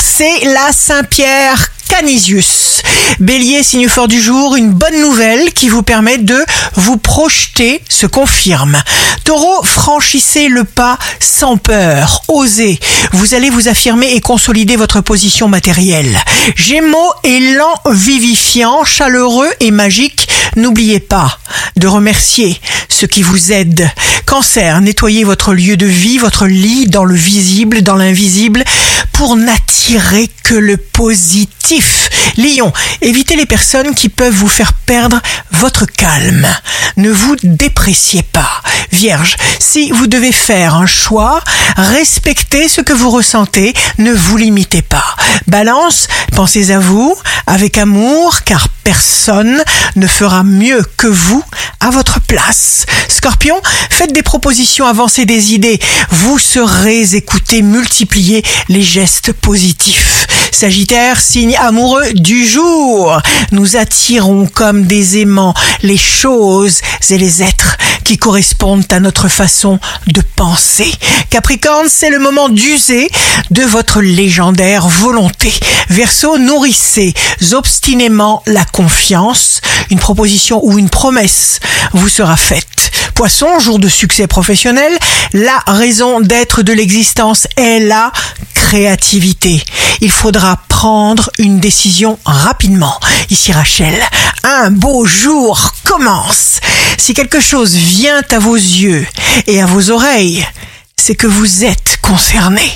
c'est la Saint-Pierre Canisius. Bélier, signe fort du jour, une bonne nouvelle qui vous permet de vous projeter se confirme. Taureau, franchissez le pas sans peur, osez. Vous allez vous affirmer et consolider votre position matérielle. Gémeaux, élan vivifiant, chaleureux et magique. N'oubliez pas de remercier ceux qui vous aident. Cancer, nettoyez votre lieu de vie, votre lit dans le visible, dans l'invisible, pour n'attirer que le positif. Lion, évitez les personnes qui peuvent vous faire perdre votre calme. Ne vous dépréciez pas. Vierge, si vous devez faire un choix, respectez ce que vous ressentez, ne vous limitez pas. Balance, pensez à vous avec amour, car personne ne fera mieux que vous à votre place. Scorpion, faites des propositions, avancez des idées. Vous serez écouté, multipliez les gestes positifs. Sagittaire, signe amoureux du jour. Nous attirons comme des aimants les choses et les êtres qui correspondent à notre façon de penser. Capricorne, c'est le moment d'user de votre légendaire volonté. Verseau, nourrissez obstinément la confiance. Une proposition ou une promesse vous sera faite. Poisson, jour de succès professionnel, la raison d'être de l'existence est la créativité. Il faudra prendre une décision rapidement. Ici Rachel, un beau jour commence. Si quelque chose vient à vos yeux et à vos oreilles, c'est que vous êtes concerné.